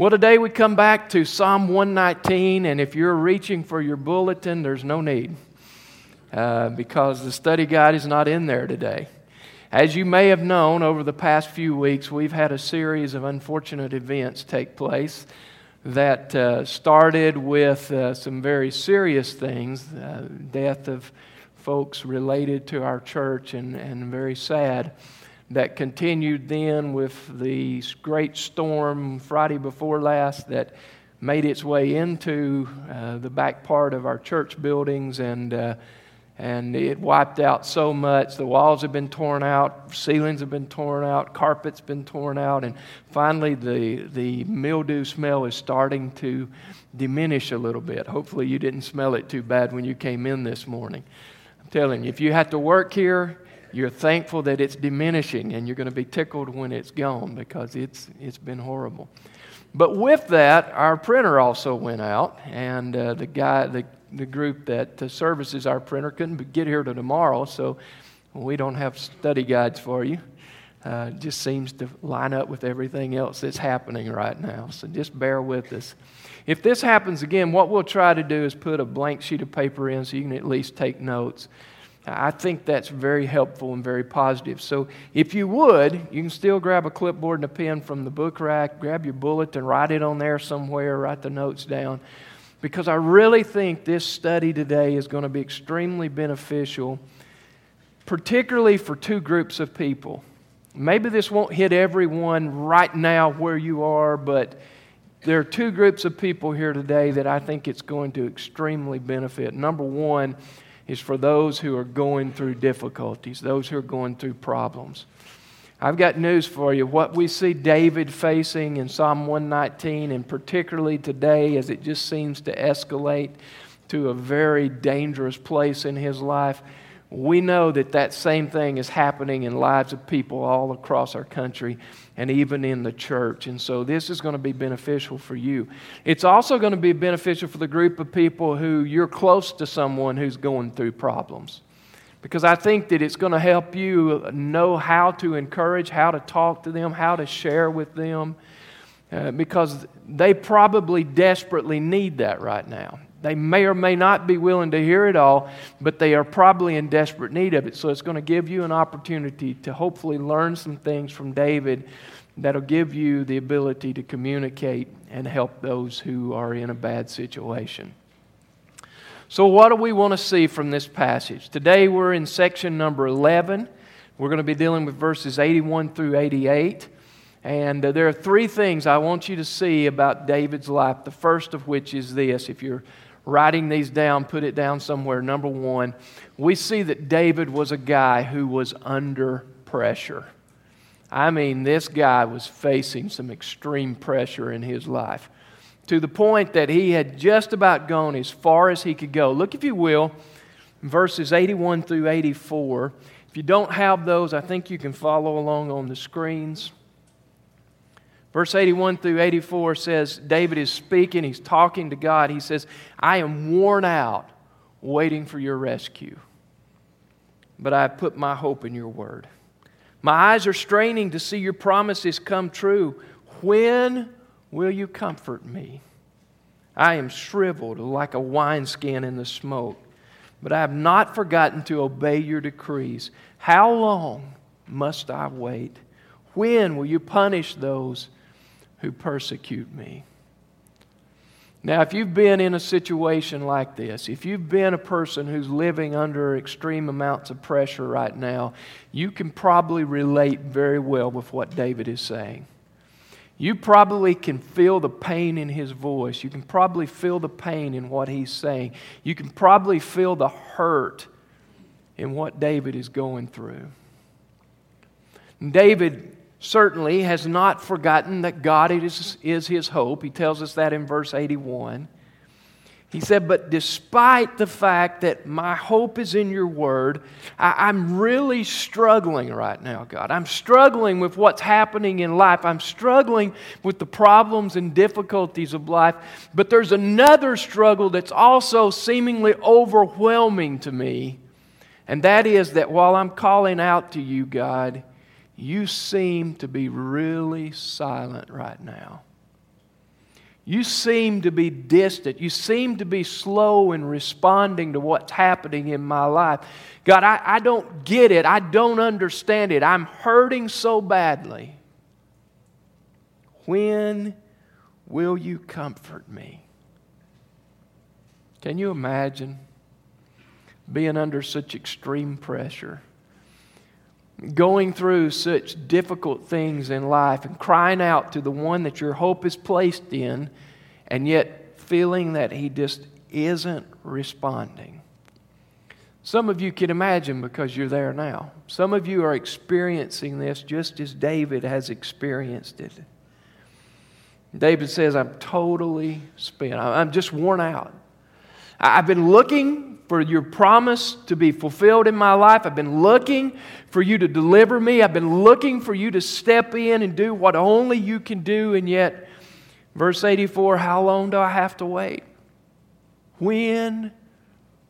Well, today we come back to Psalm 119, and if you're reaching for your bulletin, there's no need uh, because the study guide is not in there today. As you may have known, over the past few weeks, we've had a series of unfortunate events take place that uh, started with uh, some very serious things uh, death of folks related to our church, and, and very sad that continued then with the great storm Friday before last that made its way into uh, the back part of our church buildings and uh, and it wiped out so much. The walls have been torn out, ceilings have been torn out, carpet's been torn out, and finally the, the mildew smell is starting to diminish a little bit. Hopefully, you didn't smell it too bad when you came in this morning. I'm telling you, if you have to work here, you're thankful that it's diminishing and you're going to be tickled when it's gone because it's, it's been horrible. But with that, our printer also went out, and uh, the guy, the, the group that uh, services our printer couldn't get here to tomorrow, so we don't have study guides for you. Uh, just seems to line up with everything else that's happening right now. So just bear with us. If this happens again, what we'll try to do is put a blank sheet of paper in so you can at least take notes. I think that's very helpful and very positive. So, if you would, you can still grab a clipboard and a pen from the book rack, grab your bulletin, write it on there somewhere, write the notes down, because I really think this study today is going to be extremely beneficial, particularly for two groups of people. Maybe this won't hit everyone right now where you are, but there are two groups of people here today that I think it's going to extremely benefit. Number one, is for those who are going through difficulties, those who are going through problems. I've got news for you. What we see David facing in Psalm 119, and particularly today as it just seems to escalate to a very dangerous place in his life, we know that that same thing is happening in lives of people all across our country and even in the church. And so this is going to be beneficial for you. It's also going to be beneficial for the group of people who you're close to someone who's going through problems. Because I think that it's going to help you know how to encourage, how to talk to them, how to share with them. Uh, because they probably desperately need that right now. They may or may not be willing to hear it all, but they are probably in desperate need of it. So it's going to give you an opportunity to hopefully learn some things from David that'll give you the ability to communicate and help those who are in a bad situation. So, what do we want to see from this passage? Today we're in section number 11. We're going to be dealing with verses 81 through 88. And uh, there are three things I want you to see about David's life. The first of which is this if you're writing these down, put it down somewhere. Number one, we see that David was a guy who was under pressure. I mean, this guy was facing some extreme pressure in his life to the point that he had just about gone as far as he could go. Look, if you will, verses 81 through 84. If you don't have those, I think you can follow along on the screens. Verse 81 through 84 says, David is speaking, he's talking to God. He says, I am worn out waiting for your rescue, but I put my hope in your word. My eyes are straining to see your promises come true. When will you comfort me? I am shriveled like a wineskin in the smoke, but I have not forgotten to obey your decrees. How long must I wait? When will you punish those who persecute me? Now, if you've been in a situation like this, if you've been a person who's living under extreme amounts of pressure right now, you can probably relate very well with what David is saying. You probably can feel the pain in his voice. You can probably feel the pain in what he's saying. You can probably feel the hurt in what David is going through. David certainly has not forgotten that God is, is his hope. He tells us that in verse 81. He said, But despite the fact that my hope is in your word, I, am really struggling right now, God. I'm struggling with what's happening in life. I'm struggling with the problems and difficulties of life. But there's another struggle that's also seemingly overwhelming to me. And that is that while I'm calling out to you, God, you seem to be really silent right now. You seem to be distant. You seem to be slow in responding to what's happening in my life. God, I, I don't get it. I don't understand it. I'm hurting so badly. When will you comfort me? Can you imagine being under such extreme pressure? Going through such difficult things in life and crying out to the one that your hope is placed in, and yet feeling that he just isn't responding. Some of you can imagine because you're there now. Some of you are experiencing this just as David has experienced it. David says, I'm totally spent. I'm just worn out. I've been looking for your promise to be fulfilled in my life. I've been looking for you to deliver me. I've been looking for you to step in and do what only you can do. And yet, verse 84 how long do I have to wait? When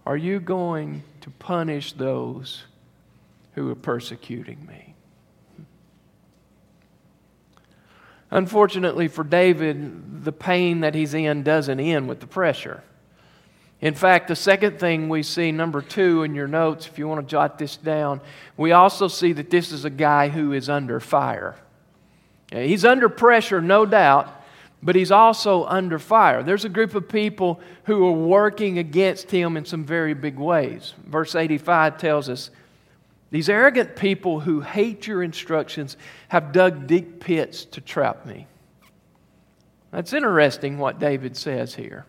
are you going to punish those who are persecuting me? Unfortunately for David, the pain that he's in doesn't end with the pressure. In fact, the second thing we see, number two in your notes, if you want to jot this down, we also see that this is a guy who is under fire. He's under pressure, no doubt, but he's also under fire. There's a group of people who are working against him in some very big ways. Verse 85 tells us these arrogant people who hate your instructions have dug deep pits to trap me. That's interesting what David says here.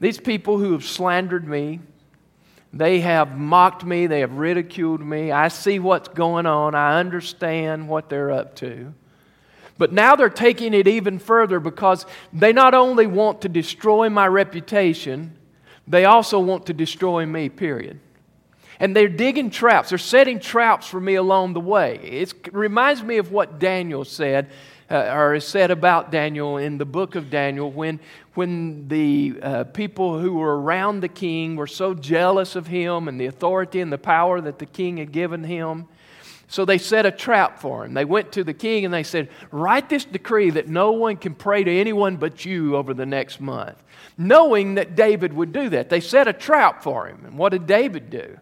These people who have slandered me, they have mocked me, they have ridiculed me. I see what's going on, I understand what they're up to. But now they're taking it even further because they not only want to destroy my reputation, they also want to destroy me, period. And they're digging traps. They're setting traps for me along the way. It reminds me of what Daniel said, uh, or is said about Daniel in the book of Daniel, when, when the uh, people who were around the king were so jealous of him and the authority and the power that the king had given him. So they set a trap for him. They went to the king and they said, Write this decree that no one can pray to anyone but you over the next month. Knowing that David would do that. They set a trap for him. And what did David do?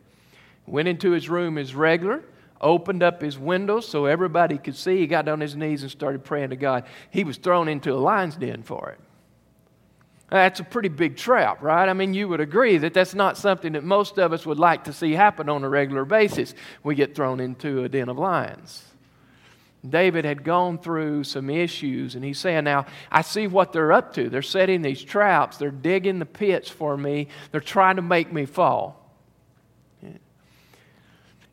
Went into his room as regular, opened up his windows so everybody could see. He got on his knees and started praying to God. He was thrown into a lion's den for it. That's a pretty big trap, right? I mean, you would agree that that's not something that most of us would like to see happen on a regular basis. We get thrown into a den of lions. David had gone through some issues, and he's saying, Now, I see what they're up to. They're setting these traps, they're digging the pits for me, they're trying to make me fall.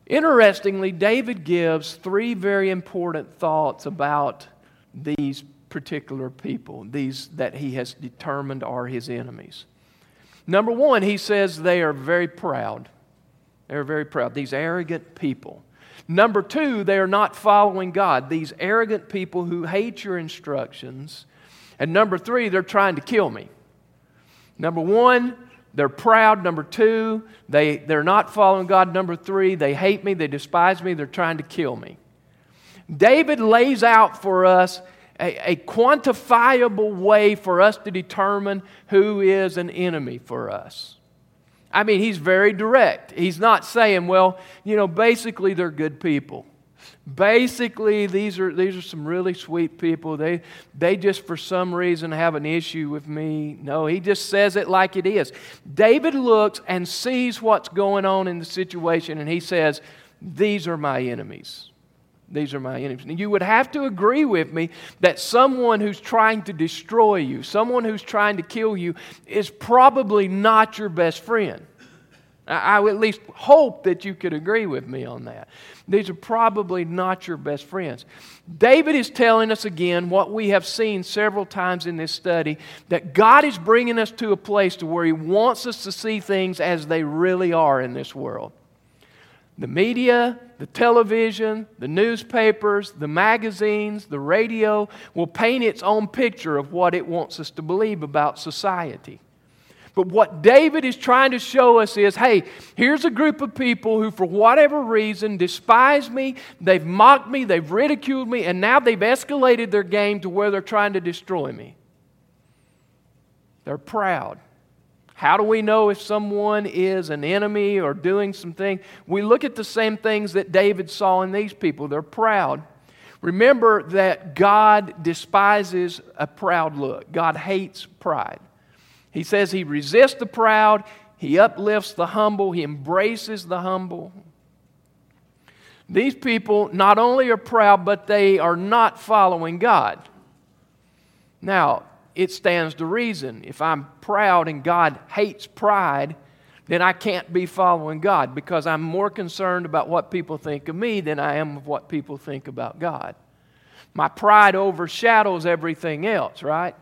Interestingly, David gives three very important thoughts about these particular people, these that he has determined are his enemies. Number one, he says they are very proud. They're very proud, these arrogant people. Number two, they are not following God, these arrogant people who hate your instructions. And number three, they're trying to kill me. Number one, they're proud. Number two, they, they're not following God. Number three, they hate me, they despise me, they're trying to kill me. David lays out for us a, a, quantifiable way for us to determine who is an enemy for us. I mean, he's very direct. He's not saying, well, you know, basically they're good people. Basically, these are, these are some really sweet people. They, they just, for some reason, have an issue with me. No, he just says it like it is. David looks and sees what's going on in the situation, and he says, These are my enemies. These are my enemies. And you would have to agree with me that someone who's trying to destroy you, someone who's trying to kill you, is probably not your best friend. I at least hope that you could agree with me on that. These are probably not your best friends. David is telling us again what we have seen several times in this study that God is bringing us to a place to where He wants us to see things as they really are in this world. The media, the television, the newspapers, the magazines, the radio will paint its own picture of what it wants us to believe about society. But what David is trying to show us is hey, here's a group of people who, for whatever reason, despise me, they've mocked me, they've ridiculed me, and now they've escalated their game to where they're trying to destroy me. They're proud. How do we know if someone is an enemy or doing something? We look at the same things that David saw in these people. They're proud. Remember that God despises a proud look, God hates pride. He says he resists the proud, he uplifts the humble, he embraces the humble. These people not only are proud, but they are not following God. Now, it stands to reason. If I'm proud and God hates pride, then I can't be following God because I'm more concerned about what people think of me than I am of what people think about God. My pride overshadows everything else, right?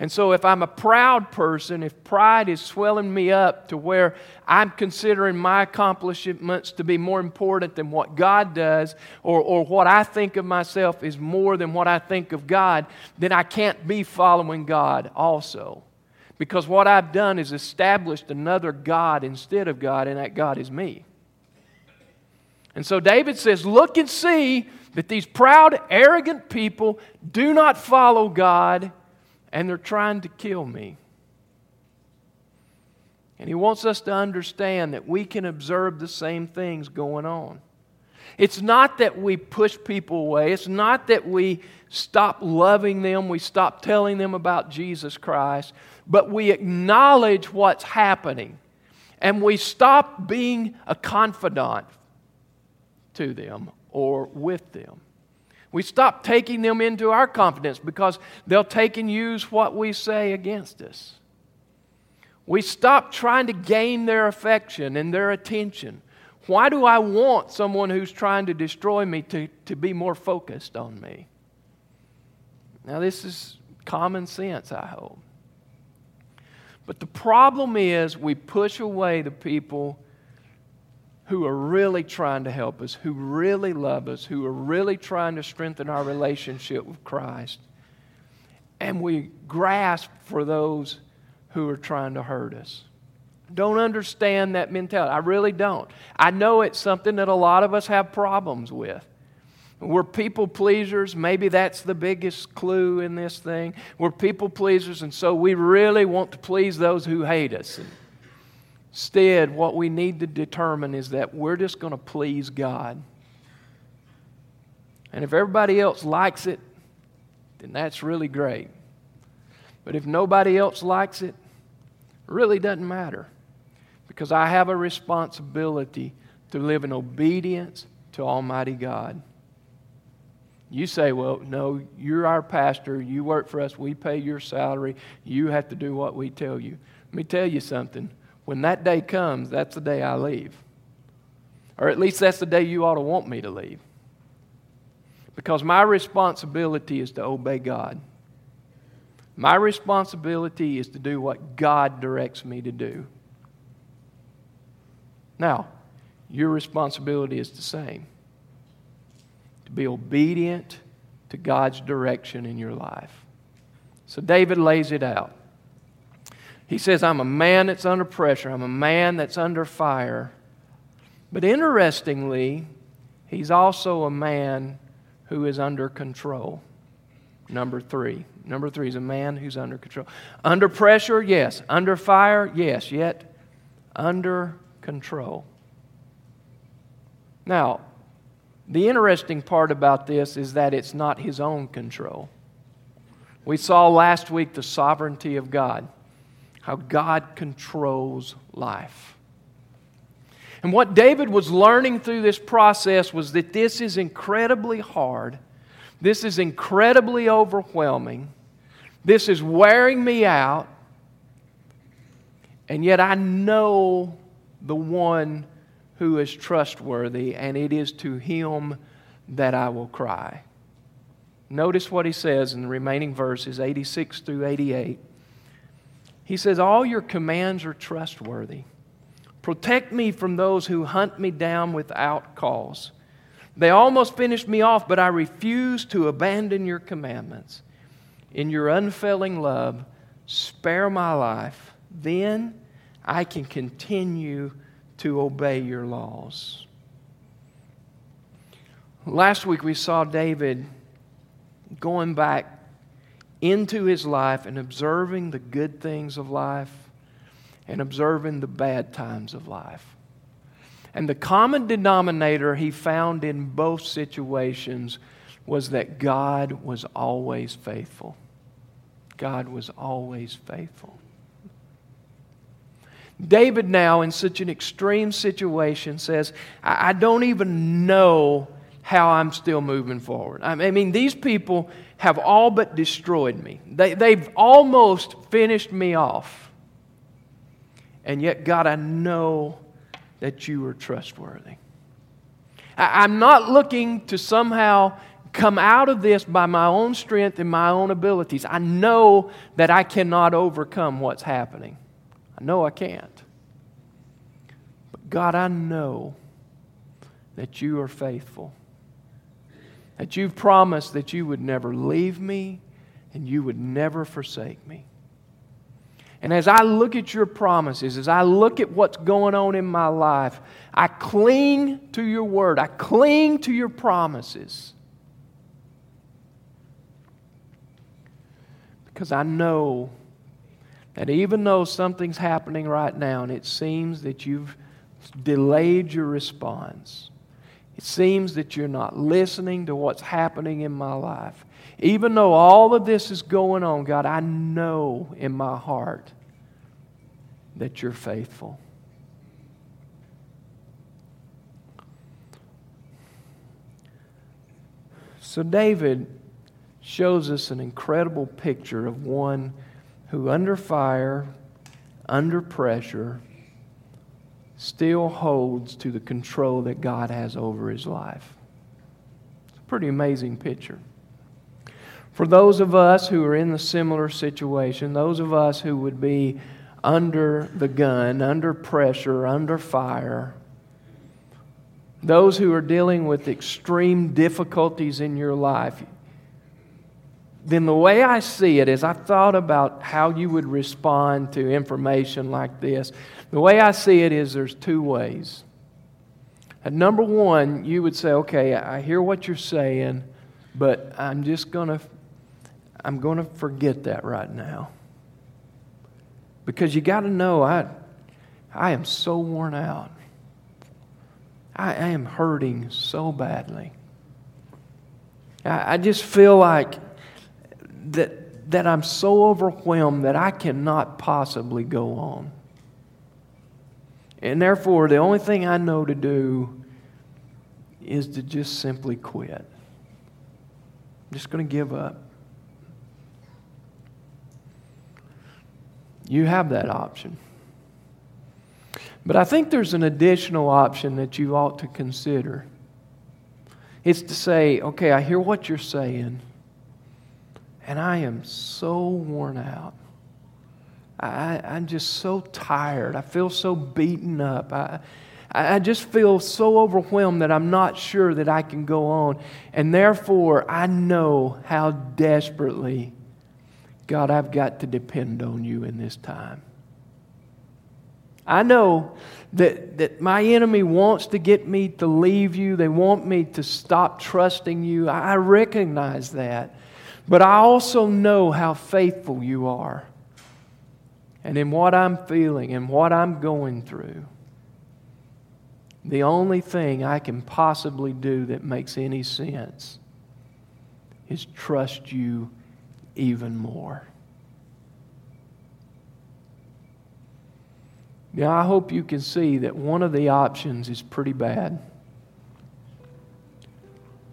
And so, if I'm a proud person, if pride is swelling me up to where I'm considering my accomplishments to be more important than what God does, or, or what I think of myself is more than what I think of God, then I can't be following God also. Because what I've done is established another God instead of God, and that God is me. And so David says, Look and see that these proud, arrogant people do not follow God and they're trying to kill me. And he wants us to understand that we can observe the same things going on. It's not that we push people away. It's not that we stop loving them, we stop telling them about Jesus Christ, but we acknowledge what's happening and we stop being a confidant to them or with them. We stop taking them into our confidence because they'll take and use what we say against us. We stop trying to gain their affection and their attention. Why do I want someone who's trying to destroy me to, to be more focused on me? Now, this is common sense, I hope. But the problem is we push away the people who are really trying to help us, who really love us, who are really trying to strengthen our relationship with Christ. And we grasp for those who are trying to hurt us. Don't understand that mentality. I really don't. I know it's something that a lot of us have problems with. We're people pleasers. Maybe that's the biggest clue in this thing. We're people pleasers, and so we really want to please those who hate us. And Instead, what we need to determine is that we're just going to please God. And if everybody else likes it, then that's really great. But if nobody else likes it, it really doesn't matter. Because I have a responsibility to live in obedience to Almighty God. You say, well, no, you're our pastor. You work for us. We pay your salary. You have to do what we tell you. Let me tell you something. When that day comes, that's the day I leave. Or at least that's the day you ought to want me to leave. Because my responsibility is to obey God. My responsibility is to do what God directs me to do. Now, your responsibility is the same to be obedient to God's direction in your life. So David lays it out. He says, I'm a man that's under pressure, I'm a man that's under fire. But interestingly, he's also a man who is under control. Number three. Number three is a man who's under control. Under pressure, yes. Under fire, yes. Yet under control. Now, the interesting part about this is that it's not his own control. We saw last week the sovereignty of God how God controls life. And what David was learning through this process was that this is incredibly hard. This is incredibly overwhelming. This is wearing me out. And yet I know the one who is trustworthy, and it is to him that I will cry. Notice what he says in the remaining verses 86 through 88. He says, All your commands are trustworthy. Protect me from those who hunt me down without cause. They almost finished me off, but I refuse to abandon your commandments. In your unfailing love, spare my life. Then I can continue to obey your laws. Last week we saw David going back into his life and observing the good things of life and observing the bad times of life. And the common denominator he found in both situations was that God was always faithful. God was always faithful. David, now in such an extreme situation, says, I, don't even know how I'm still moving forward. I mean, these people have all but destroyed me, they, they've almost finished me off. And yet, God, I know that you are trustworthy. I, I'm not looking to somehow come out of this by my own strength and my own abilities. I know that I cannot overcome what's happening. I know I can't. But God, I know that you are faithful. That you've promised that you would never leave me and you would never forsake me. And as I look at your promises, as I look at what's going on in my life, I cling to your word. I cling to your promises. Because I know that even though something's happening right now and it seems that you've delayed your response, it seems that you're not listening to what's happening in my life. Even though all of this is going on, God, I know in my heart that you're faithful. So, David shows us an incredible picture of one who, under fire, under pressure, still holds to the control that God has over his life. It's a pretty amazing picture. For those of us who are in the similar situation, those of us who would be under the gun, under pressure, under fire, those who are dealing with extreme difficulties in your life, then the way I see it is I thought about how you would respond to information like this. The way I see it is there's two ways. At number one, you would say, okay, I hear what you're saying, but I'm just going to I'm going to forget that right now. Because you got to know I I am so worn out. I, I am hurting so badly. I, I just feel like that, that I'm so overwhelmed that I cannot possibly go on. And therefore, the only thing I know to do is to just simply quit. I'm just going to give up. You have that option. But I think there's an additional option that you ought to consider. It's to say, okay, I hear what you're saying. And I am so worn out. I, I'm just so tired. I feel so beaten up. I, I just feel so overwhelmed that I'm not sure that I can go on. And therefore, I know how desperately, God, I've got to depend on you in this time. I know that, that my enemy wants to get me to leave you. They want me to stop trusting you. I recognize that. But I also know how faithful you are. And in what I'm feeling and what I'm going through, the only thing I can possibly do that makes any sense is trust you even more. Now, I hope you can see that one of the options is pretty bad.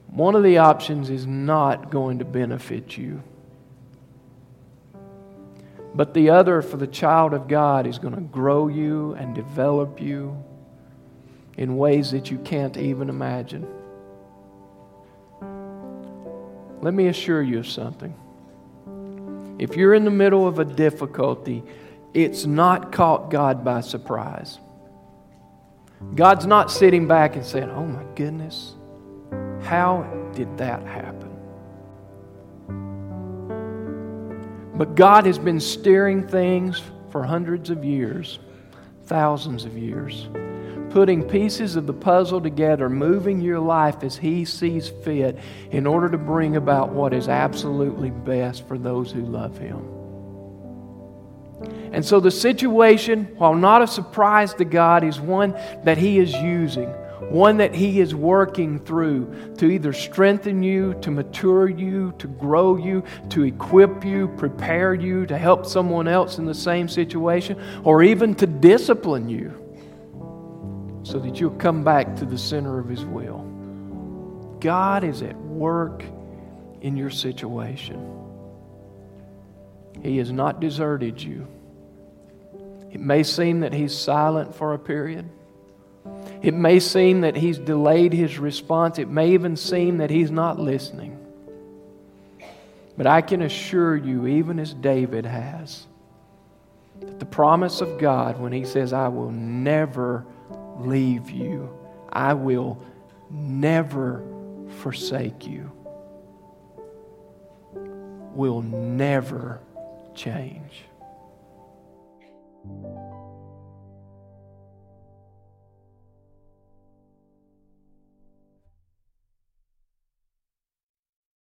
One of the options is not going to benefit you. But the other, for the child of God, is going to grow you and develop you in ways that you can't even imagine. Let me assure you of something. If you're in the middle of a difficulty, it's not caught God by surprise. God's not sitting back and saying, Oh my goodness, how did that happen? But God has been steering things for hundreds of years, thousands of years, putting pieces of the puzzle together, moving your life as He sees fit in order to bring about what is absolutely best for those who love Him. And so the situation, while not a surprise to God, is one that He is using one that He is working through to either strengthen you, to mature you, to grow you, to equip you, prepare you, to help someone else in the same situation, or even to discipline you so that you'll come back to the center of His will. God is at work in your situation. He has not deserted you. It may seem that He's silent for a period. It may seem that he's delayed his response. It may even seem that he's not listening. But I can assure you, even as David has, that the promise of God, when he says, I will never leave you, I will never forsake you, will never change.